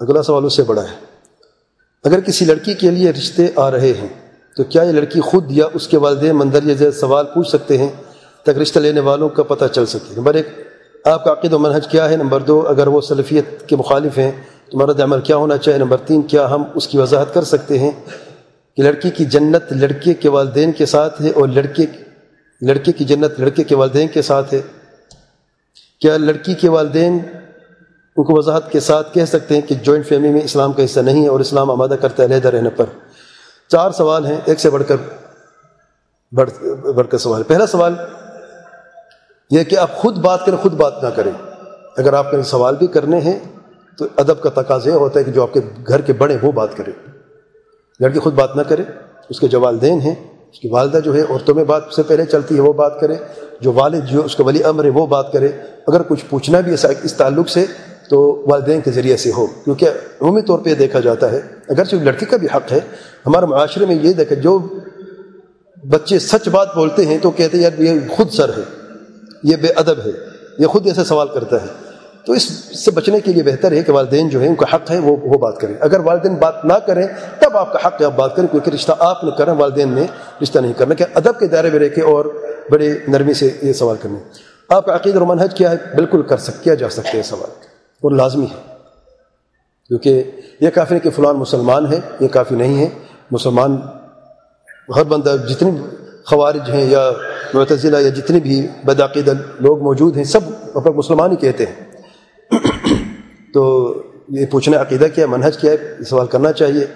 اگلا سوال اس سے بڑا ہے۔ اگر کسی لڑکی کے لیے رشتے آ رہے ہیں، تو کیا یہ لڑکی خود یا اس کے والدین مندرجہ ذیل سوال پوچھ سکتے ہیں تک رشتہ لینے والوں کا پتہ چل سکے؟ نمبر ایک، آپ کا عقید و منحج کیا ہے؟ نمبر دو، اگر وہ سلفیت کے مخالف ہیں، تو مرد عمل کیا ہونا چاہیے؟ نمبر تین، کیا ہم اس کی وضاحت کر سکتے ہیں کہ لڑکی کی جنت لڑکے کے والدین کے ساتھ ہے اور لڑکے لڑکے کی جنت لڑکے کے والدین کے ساتھ ہے؟ کیا لڑکی کے والدین ان کو وضاحت کے ساتھ کہہ سکتے ہیں کہ جوائنٹ فیملی میں اسلام کا حصہ نہیں ہے اور اسلام آمادہ کرتا ہے، علیحدہ رہنے پر۔ چار سوال ہیں، ایک سے بڑھ کر بڑھ بڑھ کر سوال۔ پہلا سوال یہ کہ آپ خود بات کریں، خود بات نہ کریں۔ اگر آپ کہیں سوال بھی کرنے ہیں تو ادب کا تقاض یہ ہوتا ہے کہ جو آپ کے گھر کے بڑے وہ بات کریں۔ لڑکی خود بات نہ کرے، اس کے جو والدین ہیں، اس کی والدہ جو ہے عورتوں میں بات سے پہلے چلتی ہے، وہ بات کرے۔ جو والد جو اس کا ولی امر ہے، وہ بات کرے۔ اگر کچھ پوچھنا بھی ہے، اس تعلق سے تو والدین کے ذریعے سے ہو۔ کیونکہ عمومی طور پہ یہ دیکھا جاتا ہے اگر صرف لڑکی کا بھی حق ہے، ہمارے معاشرے میں یہ دیکھا، جو بچے سچ بات بولتے ہیں تو کہتے ہیں، یار یہ خود سر ہے، یہ بے ادب ہے، یہ خود ایسے سوال کرتا ہے۔ تو اس سے بچنے کے لیے بہتر ہے کہ والدین جو ہیں، ان کا حق ہے، وہ وہ بات کریں۔ اگر والدین بات نہ کریں، تب آپ کا حق ہے آپ بات کریں، کیونکہ رشتہ آپ نے کریں والدین نے رشتہ نہیں کرنا۔ کہ ادب کے دائرے میں رہ کے اور بڑے نرمی سے یہ سوال کریں آپ کا عقید اور منحج کیا ہے؟ بالکل کر سک، کیا جا سکتے ہیں سوال۔ اور لازمی ہے۔ کیونکہ یہ کافی نہیں کہ فلان مسلمان ہے یہ کافی نہیں ہے مسلمان ہر بندہ جتنی خوارج ہیں یا معتزلہ یا جتنے بھی بدعقید لوگ موجود ہیں، سب اپنا مسلمان ہی کہتے ہیں۔ تو یہ پوچھنا عقیدہ کیا ہے منحج کیا ہے؟ یہ سوال کرنا چاہیے۔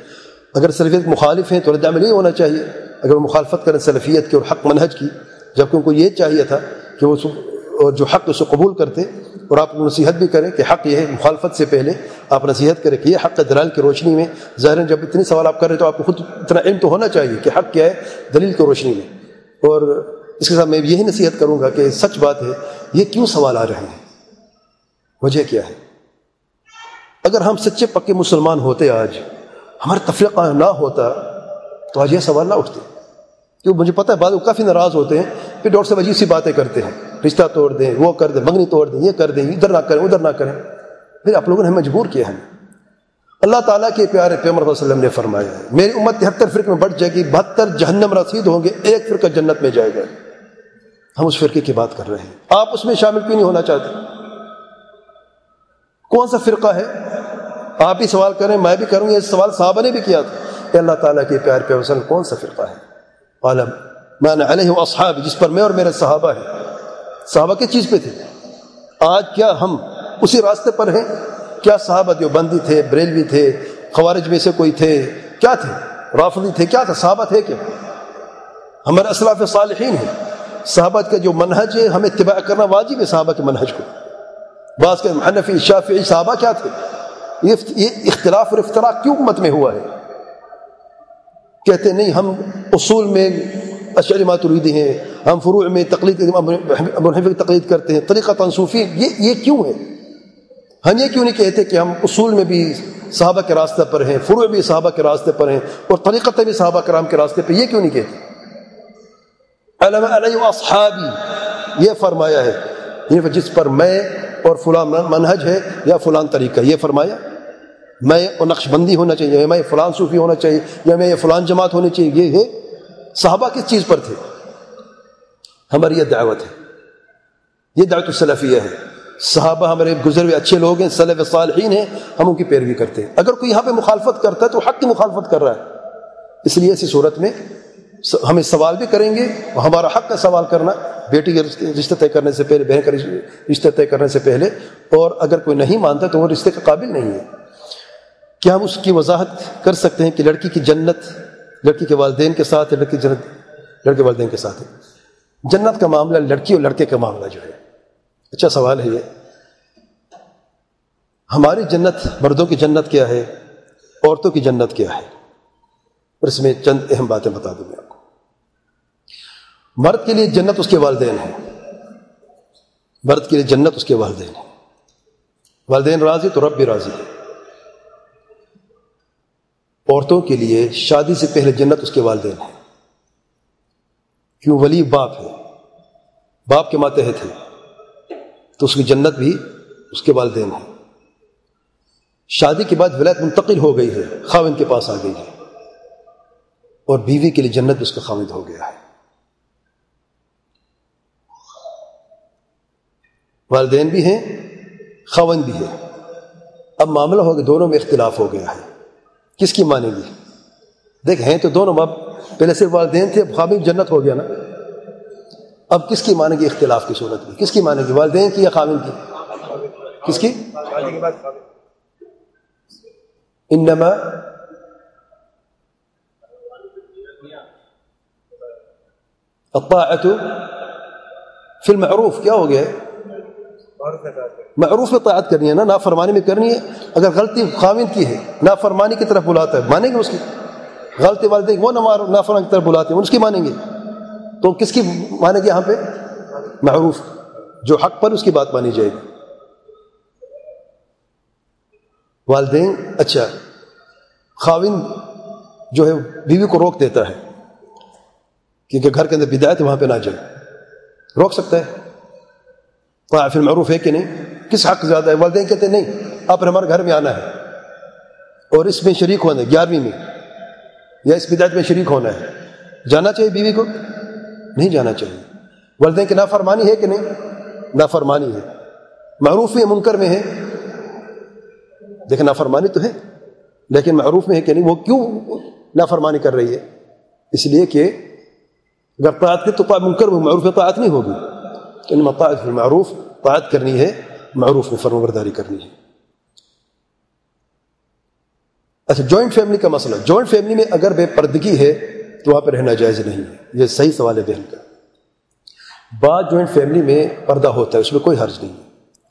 اگر سلفیت مخالف ہیں تو رد عمل یہ ہونا چاہیے۔ اگر وہ مخالفت کریں سلفیت کی اور حق منحج کی جبکہ ان کو یہ چاہیے تھا کہ وہ اور جو حق اسے قبول کرتے اور آپ کو نصیحت بھی کریں کہ حق یہ ہے، مخالفت سے پہلے آپ نصیحت کریں کہ یہ حق دلال کی روشنی میں ظاہر جب اتنے سوال آپ کر رہے تو آپ کو خود اتنا علم تو ہونا چاہیے کہ حق کیا ہے دلیل کی روشنی میں۔ اور اس کے ساتھ میں یہی نصیحت کروں گا کہ سچ بات ہے، یہ کیوں سوال آ رہے ہیں؟ وجہ کیا ہے؟ اگر ہم سچے پکے مسلمان ہوتے آج، ہمارا تفریقہ نہ ہوتا تو آج یہ سوال نہ اٹھتے۔ کیوں؟ مجھے پتہ ہے بعض کافی ناراض ہوتے ہیں، پھر ڈاکٹر صاحب عجیب سی باتیں کرتے ہیں۔ رشتہ توڑ دیں، وہ کر دیں منگنی توڑ دیں، یہ کر دیں، ادھر نہ کریں، ادھر نہ کریں۔ پھر آپ لوگوں نے مجبور کیا ہے۔ اللہ تعالیٰ کے پیارے پیمر وسلم نے فرمایا ہے میری امت تہتر فرق میں بڑھ جائے گی، بہتر جہنم رسید ہوں گے، ایک فرقہ جنت میں جائے گا۔ ہم اس فرقے کی بات کر رہے ہیں۔ آپ اس میں شامل کیوں نہیں ہونا چاہتے؟ کون سا فرقہ ہے؟ آپ ہی سوال کریں، میں بھی کروں، یہ سوال صحابہ نے بھی کیا تھا۔ کہ اللہ تعالیٰ کے پیار پہ وسلم، کون سا فرقہ ہے؟ عالم میں نے علیہ اصحاب جس پر میں اور میرے صحابہ ہیں۔ صحابہ کس چیز پہ تھے؟ آج کیا ہم اسی راستے پر ہیں؟ کیا صحابہ جو بندی تھے، بریلوی تھے، خوارج میں سے کوئی تھے؟ کیا تھے؟ رافضی تھے؟ کیا تھا؟ صحابہ تھے کیا؟ ہمارے اسلاف صالحین ہیں۔ صحابہ کا جو منہج ہے، ہمیں اتباع کرنا واجب ہے صحابہ کے منہج کو۔ بعض کے حنفی، شافعی، صحابہ کیا تھے؟ یہ اختلاف اور اختلاف کیوں امت میں ہوا ہے؟ کہتے نہیں، ہم اصول میں اشعری ماتریدی ہیں۔ ہم فروع میں تقلید تقلید کرتے ہیں۔ طریقہ تنصوفی یہ یہ کیوں ہے؟ ہم یہ کیوں نہیں کہتے کہ ہم اصول میں بھی صحابہ کے راستے پر ہیں، فروع بھی صحابہ کے راستے پر ہیں اور طریقت بھی صحابہ کرام کے راستے پہ یہ کیوں نہیں کہتے؟ علم علیہ اصحابی، یہ فرمایا ہے یعنی جس پر میں اور فلاں منہج ہے یا فلان طریقہ، یہ فرمایا، میں اور نقش بندی ہونا چاہیے میں فلان صوفی ہونا چاہیے، یا میں یہ فلان جماعت ہونی چاہیے، یہ ہے۔ صحابہ کس چیز پر تھے؟ ہماری یہ دعوت ہے۔ یہ دعوت السلفیہ ہے۔ صحابہ ہمارے گزر ہوئے اچھے لوگ ہیں صلف صالحین ہیں، ہم ان کی پیروی کرتے ہیں۔ اگر کوئی یہاں پہ مخالفت کرتا ہے تو حق کی مخالفت کر رہا ہے۔ اس لیے ایسی صورت میں ہمیں سوال بھی کریں گے اور ہمارا حق کا سوال کرنا، بیٹی کے رشتہ طے کرنے سے پہلے، بہن کا رشتہ طے کرنے سے پہلے، اور اگر کوئی نہیں مانتا تو وہ رشتے کے قابل نہیں ہے۔ کیا ہم اس کی وضاحت کر سکتے ہیں کہ لڑکی کی جنت، لڑکی کے والدین کے ساتھ ہے، لڑکی جنت، لڑکے والدین کے ساتھ ہے؟ جنت کا معاملہ لڑکی اور لڑکے کا معاملہ جو ہے۔ اچھا سوال ہے یہ۔ ہماری جنت مردوں کی جنت کیا ہے؟ عورتوں کی جنت کیا ہے؟ اور اس میں چند اہم باتیں بتا دوں میں آپ کو۔ مرد کے لیے جنت اس کے والدین ہیں۔ مرد کے لیے جنت اس کے والدین ہیں۔ والدین راضی تو رب بھی راضی ہے عورتوں کے لیے شادی سے پہلے جنت اس کے والدین ہیں۔ کیوں ولی باپ ہے باپ کے ماتحت ہے تو اس کی جنت بھی اس کے والدین ہیں۔ شادی کے بعد ولایت منتقل ہو گئی ہے۔ خاوند کے پاس آ گئی ہے۔ اور بیوی کے لیے جنت اس کا خاوند ہو گیا ہے۔ والدین بھی ہیں، خاوند بھی ہے اب معاملہ ہو گیا دونوں میں اختلاف ہو گیا ہے۔ کس کی مانیں گی؟ دیکھ، ہیں تو دونوں باپ پہلے صرف والدین تھے، اب خاوند جنت ہو گیا نا۔ اب کس کی مانیں گی اختلاف کی صورت میں؟ کس کی مانیں گی والدین کی یا خاوند کی؟ کس کی؟ انما الطاعت فی المعروف۔ کیا ہو گیا معروف میں طاعت کرنی ہے نا، نافرمانی میں کرنی ہے۔ اگر غلطی خامد کی ہے، نافرمانی کی طرف بلاتا ہے مانیں گے اس کی؟ غلطی والدے وہ نافرمانی کی طرف بلاتے ہیں اس کی مانیں گے۔ تو کس کی مانیں گے یہاں پہ؟ معروف۔ جو حق پر اس کی بات مانی جائے گی۔ والدین اچھا۔ خاوند جو ہے، بیوی کو روک دیتا ہے کیونکہ گھر کے اندر بدایت وہاں پہ نہ جائے۔ روک سکتا ہے۔ پھر معروف ہے کہ نہیں؟ کس حق زیادہ ہے؟ والدین کہتے ہیں، نہیں، آپ نے ہمارے گھر میں آنا ہے اور اس میں شریک ہونا ہے، گیارہویں میں۔ یا اس بدایت میں شریک ہونا ہے۔ جانا چاہیے بیوی کو؟ نہیں جانا چاہیے۔ والدین کی نافرمانی ہے کہ نہیں؟ نافرمانی ہے۔ معروف میں منکر میں ہے۔ دیکھیں نافرمانی تو ہے۔ لیکن معروف میں ہے کہ نہیں، وہ کیوں نافرمانی کر رہی ہے؟ اس لیے کہ اگر طاعت کی تو منکر میں معروف طاعت نہیں ہوگی۔ ان طاعت معروف طاعت کرنی ہے، معروف میں فرم برداری کرنی ہے۔ اچھا جوائنٹ فیملی کا مسئلہ۔ جوائنٹ فیملی میں اگر بے پردگی ہے تو وہاں پہ رہنا جائز نہیں ہے۔ یہ صحیح سوال ہے بہن کا۔ بعض جوائنٹ فیملی میں پردہ ہوتا ہے، اس میں کوئی حرج نہیں ہے۔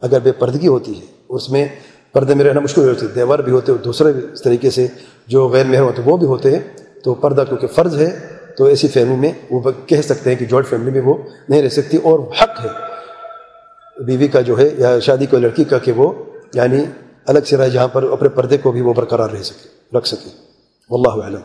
اگر بے پردگی ہوتی ہے، اس میں پردے میں رہنا مشکل ہوتی ہے۔ دیور بھی ہوتے ہیں دوسرے اس طریقے سے جو غیر مہر ہوتے ہیں، وہ بھی ہوتے ہیں۔ تو پردہ کیونکہ فرض ہے، تو ایسی فیملی میں وہ کہہ سکتے ہیں کہ جوائنٹ فیملی میں وہ نہیں رہ سکتی، اور حق ہے۔ بیوی کا جو ہے، یا شادی کو لڑکی کا کہ وہ یعنی الگ سے رہے جہاں پر اپنے پردے کو بھی وہ برقرار رہ سکے، رکھ سکے۔ واللہ علم